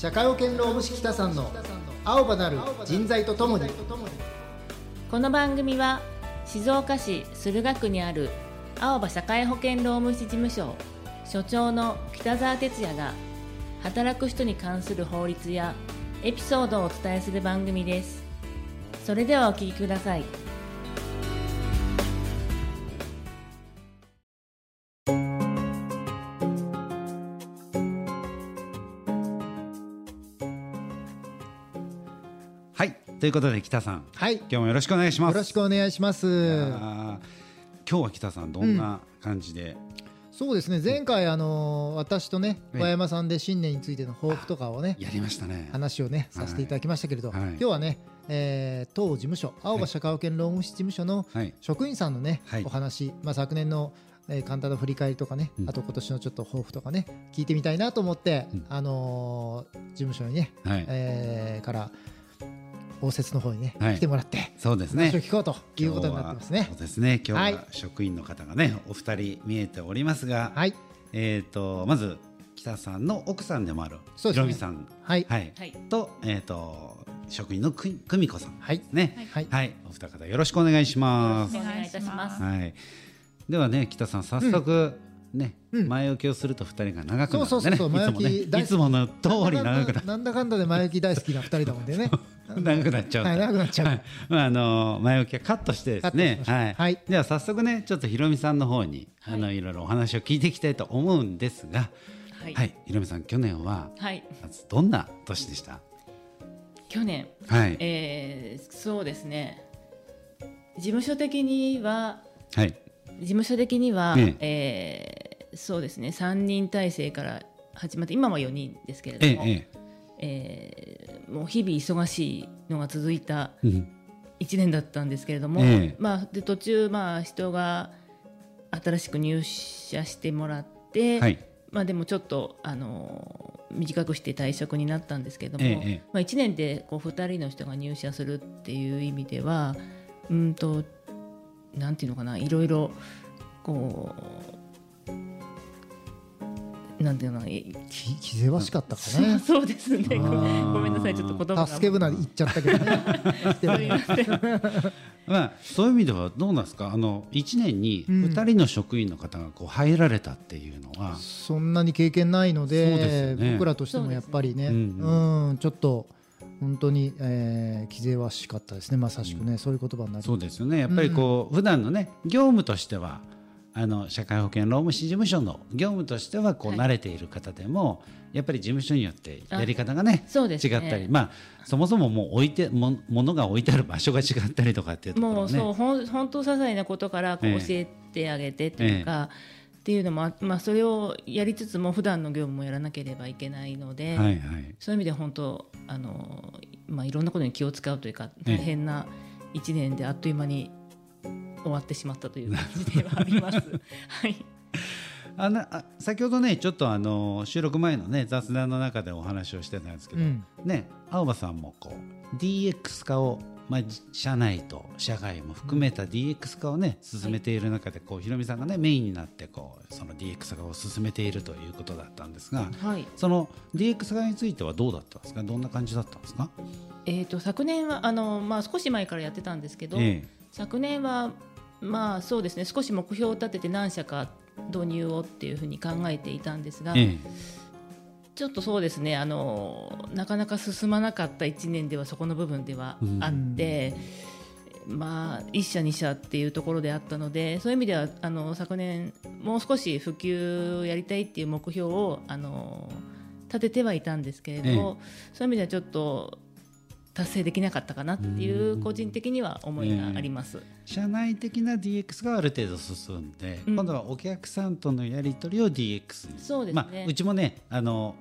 社会保険労務士北さんの青葉なる人材とともに。この番組は静岡市駿河区にある青葉社会保険労務士事務所所長の北澤哲也が働く人に関する法律やエピソードをお伝えする番組です。それではお聞きください。ということで北さんはい。今日もよろしくお願いします。よろしくお願いします。今日は北さんどんな感じで、そうですね。前回あの私とねええ。小山さんで新年についての抱負とかをねやりましたね。話をねさせていただきましたけれど、はい。今日はね、えー当事務所青葉社会保険労務士事務所のはい。職員さんのね、はい。お話、まあ、昨年の、えー簡単な振り返りとかね、うん。あと今年のちょっと抱負とかね聞いてみたいなと思って、うん。あのー事務所にね、はい、えーから応接の方にね、はい。来てもらってそうですね。話を聞こうということになってますね。そうですね。今日はは職員の方がねお二人見えておりますが、はい。えっ、とまず北さんの奥さんでもあるそうですね。ひろみさん。はい。はい、はい。とえっ、と職員のく久美子さんはい。ね。はい。はい、お二方よろしくお願いします。お願いいたします。はい。ではね、北さん、早速、ね、うん。前置きをすると二人が長くなそうるんでね。そうそう前置きいつもね、大好き。いつもの通り長くななんだかんだで前置き大好きな二人だもんでね 長くなっちゃうと。はい長くなっちゃうはいまあ、あの、前置きはカットしてですね。はい。はいでは、早速ね、ちょっとひろみさんの方に、あの、いろいろお話を聞いていきたいと思うんですが。はいはい、ひろみさん、去年は、はいまずどんな年でした？去年、はい。えーそうですね事務所的にははい。事務所的には、ええーそうですね3人体制から始まって今は4人ですけれども、ええ、えーもう日々忙しいのが続いたええ。うん。1年だったんですけれども、ええまあ、で途中、まあ、人が新しく入社してもらって、はい。まあ、でもちょっと、あのー短くして退職になったんですけれども、ええまあ、1年でこう2人の人が入社するっていう意味ではうんとなんていうのかないろいろこうなんていうの？き気ぜわしかったかそうね そうですね。ごめんなさい。ちょっと言葉が。助け舟言っちゃったけどね。まあ、そういう意味ではどうなんですか？あの1年にうん。2人の職員の方がこう入られたっていうのは、そんなに経験ないので僕らとしてもやっぱりね。そうんん。ちょっと本当に、えー、気ぜわしかったですね。まさしくね、そういう言葉になりそうですよね。やっぱりこう、普段のね業務としてはあの社会保険労務士事務所の業務としてはこうはい慣れている方でも、やっぱり事務所によってやり方がねそうですね。違ったりまあそもそももう置いても物が置いてある場所が違ったりとかっていうところもうそうほん本当些細なことからこうええ教えてあげてというか、っていうのもあ、まあ、それをやりつつも普段の業務もやらなければいけないので、はいはい。そういう意味で本当あの、まあ、いろんなことに気を使うというかええ。大変な1年であっという間に終わってしまったという感じではあります。はい。あなあ先ほどねちょっとあの収録前のね雑談の中でお話をしてたんですけど、うん。ね青葉さんもこう DX 化を、まあ、じ社内と社外も含めた DX 化をね進めている中でこうひろみさんがねメインになってこうその DX 化を進めているということだったんですが、はい。その DX 化についてはどうだったんですか？どんな感じだったんですか、えー、と昨年はあの、まあ、少し前からやってたんですけど、え。昨年はまあそうですね。少し目標を立てて何社か導入をっていうふうに考えていたんですが、ええ。ちょっとそうですね。あのなかなか進まなかった1年ではそこの部分ではあって、まあ1社2社っていうところであったのでそういう意味ではあの昨年もう少し普及をやりたいっていう目標をあの立ててはいたんですけれど、ええ。そういう意味ではちょっと達成できなかったかなっていう個人的には思いがあります。社内的な DX がある程度進んで、うん。今度はお客さんとのやり取りを DX にそうですね。まあ、うちもねあの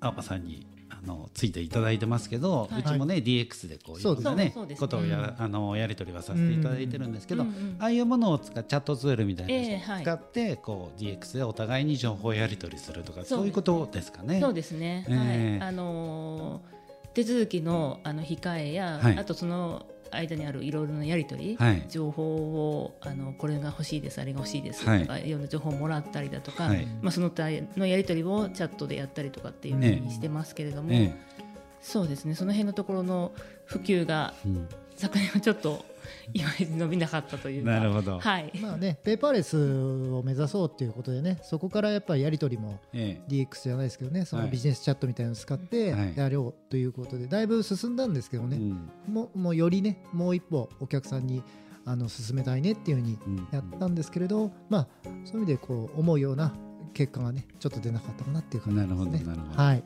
青葉さんにあのついていただいてますけど、はい。うちもね DX でこういそうです。ろんなねねことをや,、あのやり取りはさせていただいてるんですけど、うんうんうんああいうものを使っチャットツールみたいなのをええはい。使って、こう DX でお互いに情報をやり取りするとかそうね。いうことですかね。そうですね、ええ。はいあのー手続きのあの控えや、はい。あとその間にあるいろいろなやり取り、はい。情報をあのこれが欲しいですあれが欲しいですとか、はいい、ろんな情報をもらったりだとか、はい。まあ、その他のやり取りをチャットでやったりとかっていうふうにしてますけれども、えそうですねその辺のところの普及がえうん昨年はちょっといまいち伸びなかったというか。なるほど、はい、まあねペーパーレスを目指そうっていうことでねそこからやっぱりやり取りもえ DX じゃないですけどねそはい。のビジネスチャットみたいなのを使ってはい。やろうということでだいぶ進んだんですけどね、えうん。もうもうよりねもう一歩お客さんにあの進めたいねっていうふうにうん。やったんですけれど、まあそういう意味でこう思うような結果がねちょっと出なかったかなっていう感じなるほですね。どなるほど。はい、はい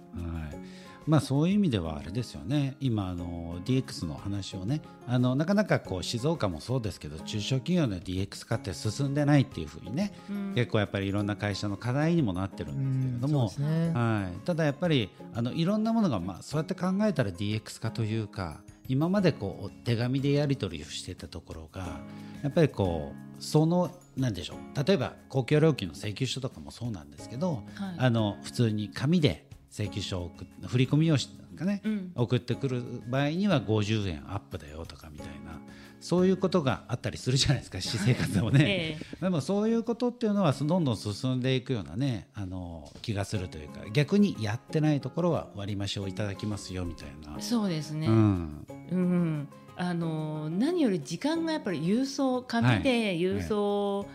まあ、そういう意味ではあれですよね。今あの DX の話をねあのなかなかこう静岡もそうですけど中小企業の DX 化って進んでないっていうふうにね、うん。結構やっぱりいろんな会社の課題にもなってるうんんですけれども、そうですね。はい、ただやっぱりあのいろんなものが、まあ、そうやって考えたら DX 化というか今までこう手紙でやり取りをしてたところがやっぱりこうそのなんでしょう。例えば公共料金の請求書とかもそうなんですけど、はい。あの普通に紙で請求書を送っ振り込み用紙なんかね、うん。送ってくる場合には50円アップだよとかみたいなそういうことがあったりするじゃないですか 私生活でもね。ええ。でもそういうことっていうのはどんどん進んでいくようなねあの気がするというか逆にやってないところは割増をいただきますよみたいな。そうですね、うん。うん、あの何より時間がやっぱり郵送紙で郵送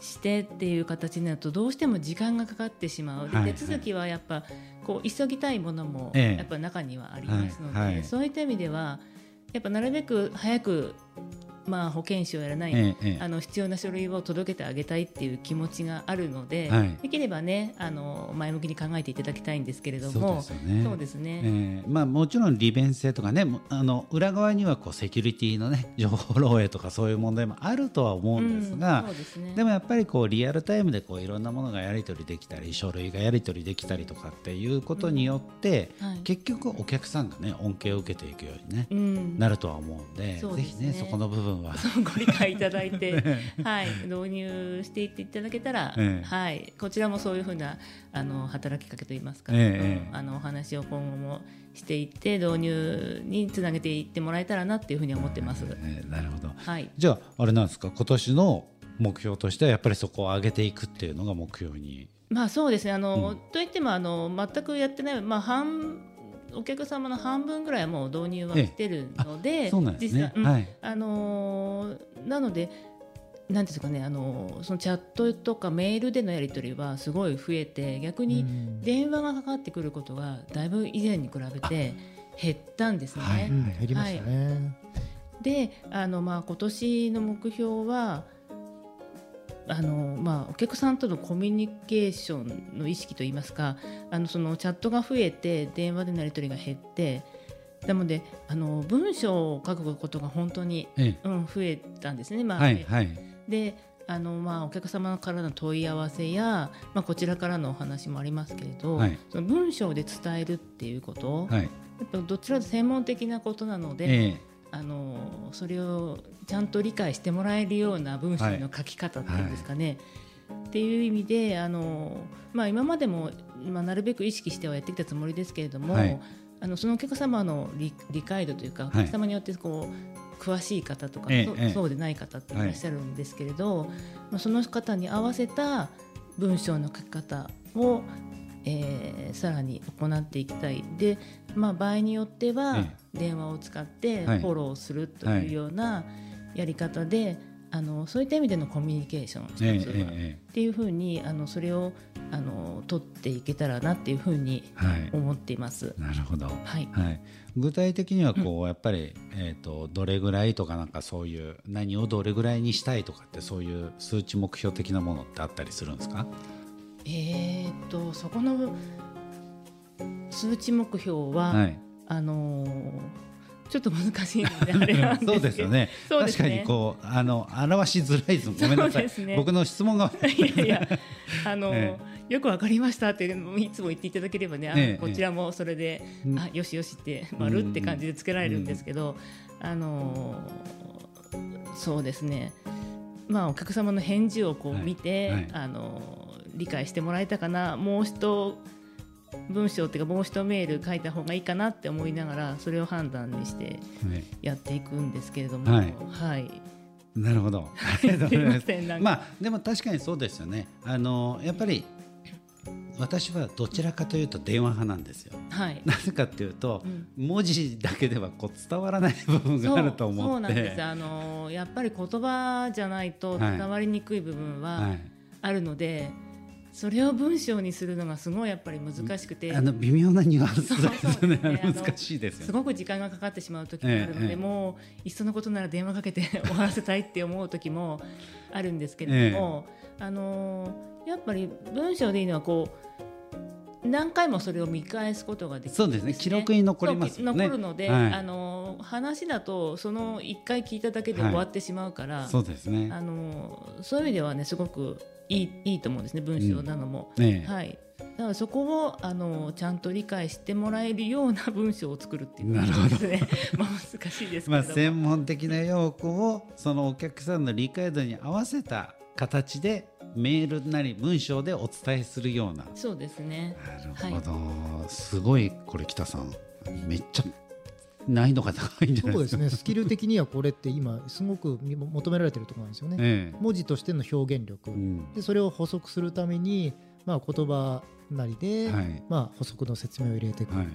してっていう形になるとどうしても時間がかかってしまう、ではい。手続きはやっぱこう急ぎたいものもええ。やっぱ中にはありますので、そういった意味ではやっぱなるべく早く、まあ、保健師をやらない、ええええ。あの必要な書類を届けてあげたいっていう気持ちがあるので、はい。できればねあの前向きに考えていただきたいんですけれども。そうですね。えーまあ、もちろん利便性とかねもあの裏側にはこうセキュリティのね 情報漏洩とかそういう問題もあるとは思うんですが、うんですね。でもやっぱりこうリアルタイムでこういろんなものがやり取りできたり書類がやり取りできたりとかっていうことによって、はい。結局お客さんがね恩恵を受けていくようにね、うん。なるとは思うんでね。ひねそこの部分は。ご理解いただいて、はい、導入していっていただけたら、ええ。はい、こちらもそういうふうなあの働きかけといいますか、ええええ。うんあのお話を今後もしていって導入につなげていってもらえたらなっていうふうに思ってます。えーなるほど。はい、じゃああれなんですか？今年の目標としてはやっぱりそこを上げていくっていうのが目標に。まあそうですね。あの、といってもあの全くやってない、まあ、半お客様の半分ぐらいはもう導入はしてるので、そうなんですね。実際うん。はい。あのーなのでなんですかね、あのーそのチャットとかメールでのやり取りはすごい増えて逆にうん。電話がかかってくることがだいぶ以前に比べて減ったんですね。はい。うん減りましたね。であの、まあ、今年の目標はあの、まあ、お客さんとのコミュニケーションの意識といいますかあのそのチャットが増えて電話でのやり取りが減ってなのであの文章を書くことが本当に、えうん、増えたんですね。まあはいはい。であのまあ、お客様からの問い合わせや、まあ、こちらからのお話もありますけれど、はい。その文章で伝えるっていうこと、はい。やっぱどちらか専門的なことなので、ええあのそれをちゃんと理解してもらえるような文章の書き方っていうんですかね。っていう意味であの、まあ、今までも、まあ、なるべく意識してはやってきたつもりですけれども、はい。あのそのお客様の理理解度というか、お客様によってこう詳しい方とか、そええええ。そうでない方っていらっしゃるんですけれど、まあ、その方に合わせた文章の書き方を、えーさらに行っていきたい。で、まあ、場合によってはえ電話を使ってフはい。ォローするというようなやり方で、あのそういった意味でのコミュニケーション一つは、っていうふうにあのそれをあの取っていけたらなっていうふうにはい。思っています。なるほど。はい。はい、具体的にはこう、やっぱり、えー、とどれぐらいとかなんかそういう何をどれぐらいにしたいとかってそういう数値目標的なものってあったりするんですか？えーっとそこの数値目標は、はいあのーちょっと難しいのであれなんですけど。そうですよね。そうですね。確かにこうあの表しづらいですごめんなさい、ね。僕の質問が。いやいや、あの、えよくわかりましたっていつも言っていただければね、ええこちらもそれで、うんあよしよしって丸って感じでつけられるんですけど、あのそうですね。まあお客様の返事をこうはい見て、はい。あの理解してもらえたかな、もう一文章っていうか申し止メール書いた方がいいかなって思いながらそれを判断にしてやっていくんですけれども、はい、はい、なるほど。まあでも確かにそうですよね。あのやっぱり私はどちらかというと電話派なんですよ。はい、なぜかというと、うん、文字だけではこう伝わらない部分があると思って。そうなんです。あのやっぱり言葉じゃないと伝わりにくい部分はあるので、はいはいそれを文章にするのがすごいやっぱり難しくて。あの微妙なニュアンス。ですね。難しいですよ、すごく時間がかかってしまう時もあるので、ええ、もういっそのことなら電話かけて終わらせたいって思う時もあるんですけれども、え、あのやっぱり文章でいいのはこう何回もそれを見返すことができる、ね、そうですね。記録に残ります、ね、残るので、はい、あの話だとその1回聞いただけで終わってしまうから、はい、そうですね。あのそういう意味ではねすごくいいいいと思うんですね文章なのも、うんね、はい。だからそこをあのちゃんと理解してもらえるような文章を作るっていう。のはですねまあ難しいですけどまあ専門的な用語をそのお客さんの理解度に合わせた形でメールなり文章でお伝えするような。そうですね。なるほど、はい、すごいこれ北さん。めっちゃ難易度が高いんじゃないですか。そうですね。スキル的にはこれって今すごく求められてるところなんですよね、ええ、文字としての表現力、うん、でそれを補足するために、まあ、言葉なりで、はい、まあ、補足の説明を入れていく、はい、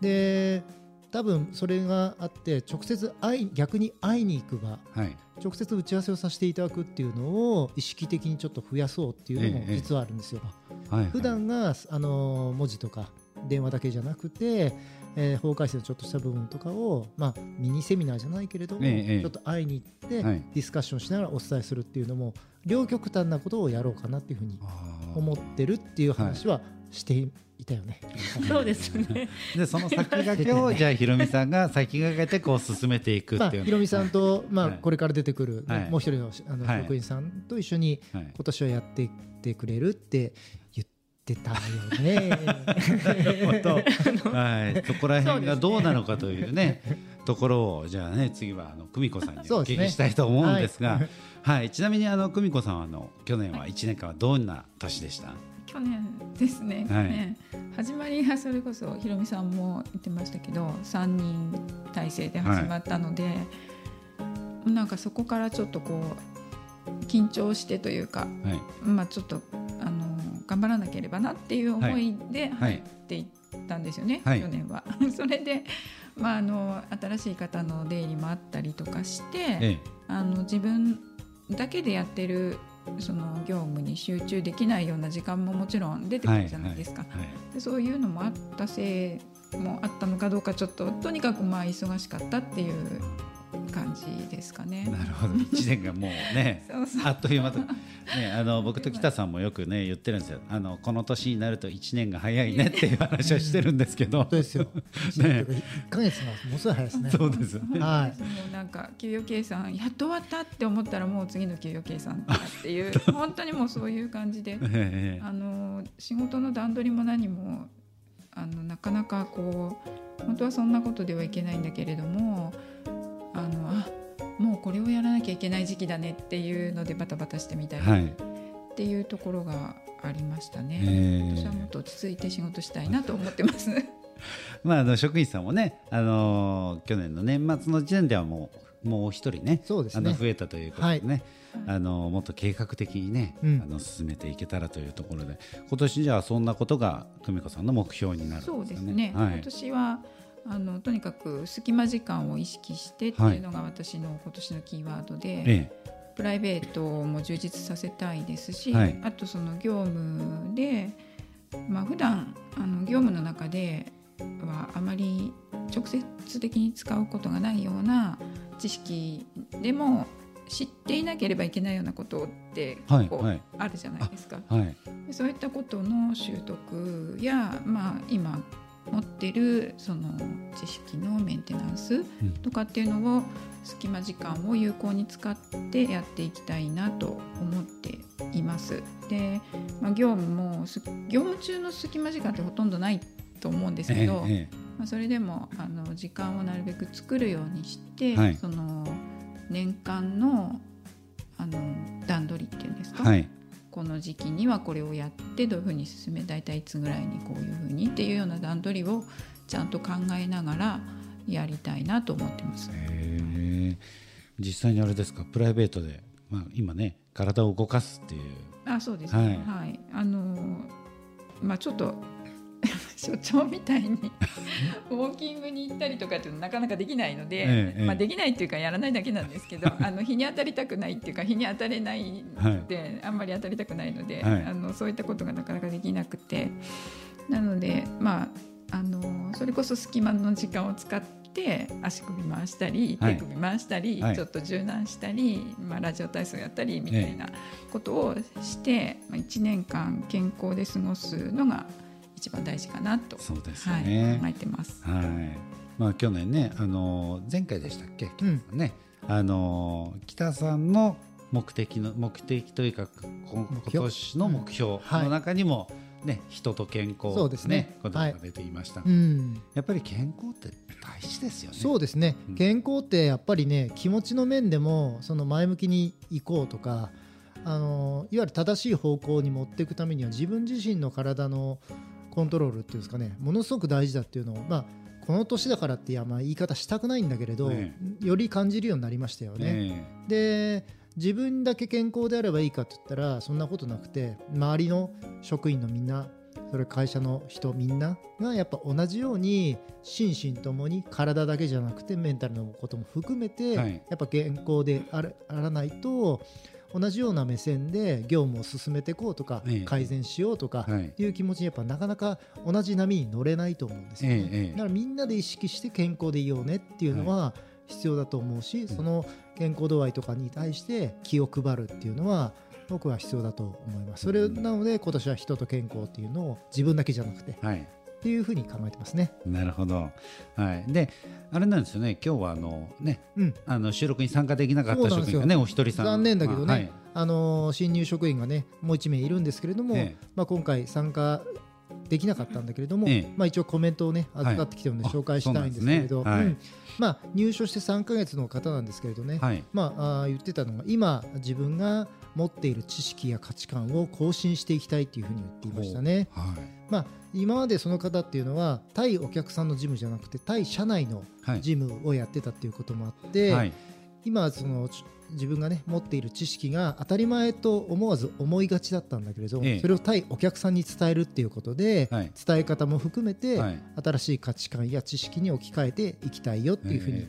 で多分それがあって直接会い逆に会いに行く場、はい、直接打ち合わせをさせていただくっていうのを意識的にちょっと増やそうっていうのも実はあるんですよ。ええ、普段があの文字とか電話だけじゃなくてえー、法改正のちょっとした部分とかを、まあ、ミニセミナーじゃないけれども、ええ、ちょっと会いに行って、はい、ディスカッションしながらお伝えするっていうのも両極端なことをやろうかなっていうふうに思ってるっていう話はしていたよね。そうですね。でその先駆けを じゃあひろみさんが先駆けてこう進めていくっていう。ひろみさんとまあこれから出てくる、もう一人のあの職員さんと一緒に今年はやっていってくれるってってたよね。はい、そこら辺がどうなのかというね。ところをじゃあね次はあの久美子さんにお聞きしたいと思うんですが、はい、ちなみにあの久美子さんはあの去年は一年間はどんな年でした？去年ですね。はい、始まりがそれこそひろみさんも言ってましたけど、三人体制で始まったので、はい、なんかそこからちょっとこう緊張してというか、はい、まあちょっと頑張らなければなっていう思いで入っていったんですよね、はい、去年は。それで、まあ、あの新しい方の出入りもあったりとかして、ええ、あの自分だけでやってるその業務に集中できないような時間ももちろん出てくるじゃないですか。はいはいはい、でそういうのもあったせいもあったのかどうかちょっととにかくまあ忙しかったっていう感じですかね。なるほど、一年がもうね あっという間と、ね、あの僕と北さんもよくね言ってるんですよ。あのこの年になると一年が早いねっていう話はしてるんですけど。本当ですよ。ね、一ヶ月がものすごい早いですね。そうです。はい。もうなんか給与計算やっと終わったって思ったらもう次の給与計算っていう 本当にもうそういう感じで、あの仕事の段取りも何もあのなかなかこう本当はそんなことではいけないんだけれども。これをやらなきゃいけない時期だねっていうのでバタバタしてみたり、はい、っていうところがありましたね。私はもっと落ち着いて仕事したいなと思ってます。まあ、あの職員さんもね、あのー、去年の年末の時点ではもうもう一人ねそうですね。あの増えたということでね、はい、あのもっと計画的にね、うん、あの進めていけたらというところで今年じゃあそんなことが久美子さんの目標になるんですね。そうですね、はい、今年はあのとにかく隙間時間を意識してっていうのが私の今年のキーワードで、はい、プライベートも充実させたいですし、はい、あとその業務で、まあ普段あの業務の中ではあまり直接的に使うことがないような知識でも知っていなければいけないようなことって結構あるじゃないですか。はい。はい、そういったことの習得や、まあ、今持ってるその知識のメンテナンスとかっていうのを隙間時間を有効に使ってやっていきたいなと思っています。で、まあ、業務も業務中の隙間時間ってほとんどないと思うんですけど、ええ、まあ、それでもあの時間をなるべく作るようにして、はい、その年間のあの段取りっていうんですか、はい、この時期にはこれをやってどういうふうに進め大体いつぐらいにこういうふうにっていうような段取りをちゃんと考えながらやりたいなと思ってます。実際にあれですか？プライベートで、まあ、今ね体を動かすっていう。あそうですね、はい、はい、あのまあちょっと所長みたいに ウォーキングに行ったりとかっていうのはなかなかできないので、ええ、まあ、できないっていうかやらないだけなんですけど あの日に当たりたくないっていうか日に当たれないので、はい、あんまり当たりたくないので、はい、あのそういったことがなかなかできなくて。なのでまああのそれこそ隙間の時間を使って足首回したり手首回したり、はい、ちょっと柔軟したり、まあ、ラジオ体操やったりみたいなことをして、まあ、1年間健康で過ごすのが一番大事かなとそうですね、はい、考えてます。はい。まあ、去年ねあの前回でしたっけ、うん、ね。あの北さんの目的の目的というか今年の目標の中にも、ね、人と健康そうですね。ことが出ていました、はい。うん、やっぱり健康って大事ですよね。そうですね、うん、健康ってやっぱりね気持ちの面でもその前向きに行こうとかあのいわゆる正しい方向に持っていくためには自分自身の体のコントロールっていうんですかねものすごく大事だっていうのを、まあ、この年だからっていやまあ言い方したくないんだけれど、ね、より感じるようになりましたよね。ね。で自分だけ健康であればいいかって言ったらそんなことなくて周りの職員のみんなそれ会社の人みんながやっぱ同じように心身ともに体だけじゃなくてメンタルのことも含めて、やっぱ健康であらないと同じような目線で業務を進めていこうとか、改善しようとかい。う気持ちにやっぱなかなか同じ波に乗れないと思うんですよね、だからみんなで意識して健康でいようねっていうのは必要だと思うし、その健康度合いとかに対して気を配るっていうのは僕は必要だと思います。それなので今年は人と健康っていうのを自分だけじゃなくて、はい、っていうふうに考えてますね。なるほど。はい。で、あれなんですよね。今日はあのね、うん、あの収録に参加できなかった職員がね、お一人さん。残念だけどね、はい、あの新入職員がね、もう一名いるんですけれども、ええ、まあ今回参加できなかったんだけれども、ええ、まあ、一応コメントをね預かってきてるので紹介したいんですけれど、はいねはい、まあ、入所して3か月の方なんですけれどね、はい、まあ、あ言ってたのが今自分が持っている知識や価値観を更新していきたいというふうに言っていましたね。まあ、今までその方っていうのは対お客さんの事務じゃなくて対社内の事務をやってたっていうこともあって、今その自分がね持っている知識が当たり前と思わず思いがちだったんだけれど、ええ、それを対お客さんに伝えるっていうことで、はい、伝え方も含めて、はい、新しい価値観や知識に置き換えていきたいよっていうふうに、え、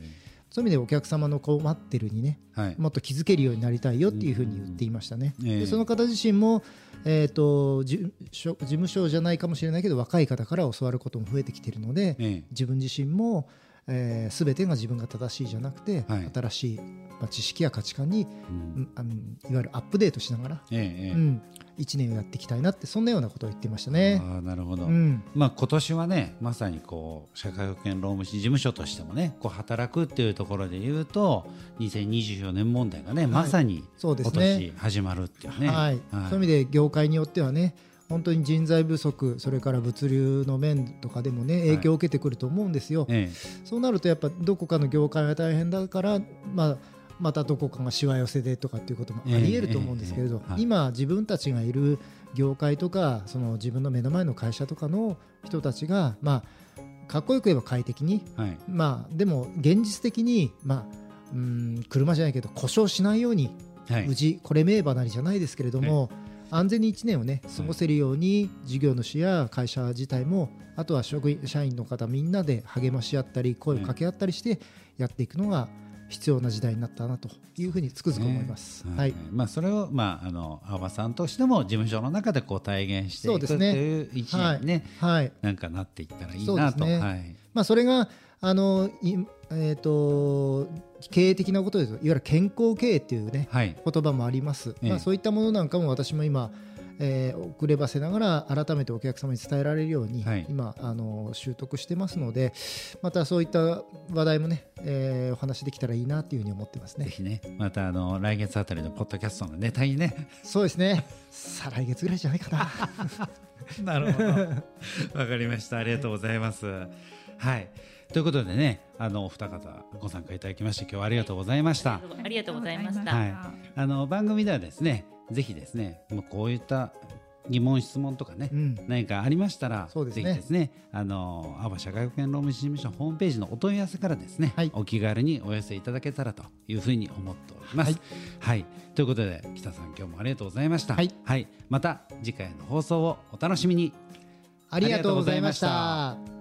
そういう意味でお客様の困ってるにね、はい、もっと気づけるようになりたいよっていうふうに言っていましたね。でその方自身もえーと、事務所じゃないかもしれないけど若い方から教わることも増えてきているので、自分自身もえー、全てが自分が正しいじゃなくて、はい、新しい、まあ、知識や価値観に、うん、あのいわゆるアップデートしながら、ええうん、1年をやっていきたいなってそんなようなことを言ってましたね。あなるほど、うん、まあ、今年はねまさにこう社会保険労務士事務所としてもねこう働くっていうところでいうと2024年問題がね、まさに今年始まるっていうね。はい、はい、そういう意味で業界によってはね本当に人材不足それから物流の面とかでもね影響を受けてくると思うんですよ、はい、そうなるとやっぱどこかの業界が大変だから、まあ、またどこかがしわ寄せでとかっていうこともありえると思うんですけれど、今自分たちがいる業界とかその自分の目の前の会社とかの人たちがまあかっこよく言えば快適に、はい、まあでも現実的にまあうん車じゃないけど故障しないように、はい、無事これ名馬なりじゃないですけれども、安全に1年をね過ごせるように事業主や会社自体もあとは職員社員の方みんなで励まし合ったり声を掛け合ったりしてやっていくのが必要な時代になったなというふうにつくづく思います。ね、はい、まあそれをまああの阿波さんとしても事務所の中でこう体現していくという一年にね、はい、なんかなっていったらいいなと。ね、はい。まあそれがあのえーと、経営的なことですいわゆる健康経営っていうね、はい、言葉もあります、ええ、まあ、そういったものなんかも私も今、えー、遅ればせながら改めてお客様に伝えられるように、はい、今あの習得してますのでまたそういった話題もね、えー、お話できたらいいなというふうに思ってますね。ぜひねまたあの来月あたりのポッドキャストのネタにね。そうですね。再来月ぐらいじゃないかな。なるほど。わかりました。ありがとうございますはい。ということでねあのお二方ご参加いただきまして今日はありがとうございました。ありがとうございました、はい、あの番組ではですねぜひですねもうこういった疑問質問とかね、うん、何かありましたら、ね、ぜひですねあの阿波社会保険労務士事務所ホームページのお問い合わせからですね、はい、お気軽にお寄せいただけたらというふうに思っております。はい、はい、ということで北さん今日もありがとうございました。はい、はい、また次回の放送をお楽しみに。ありがとうございました。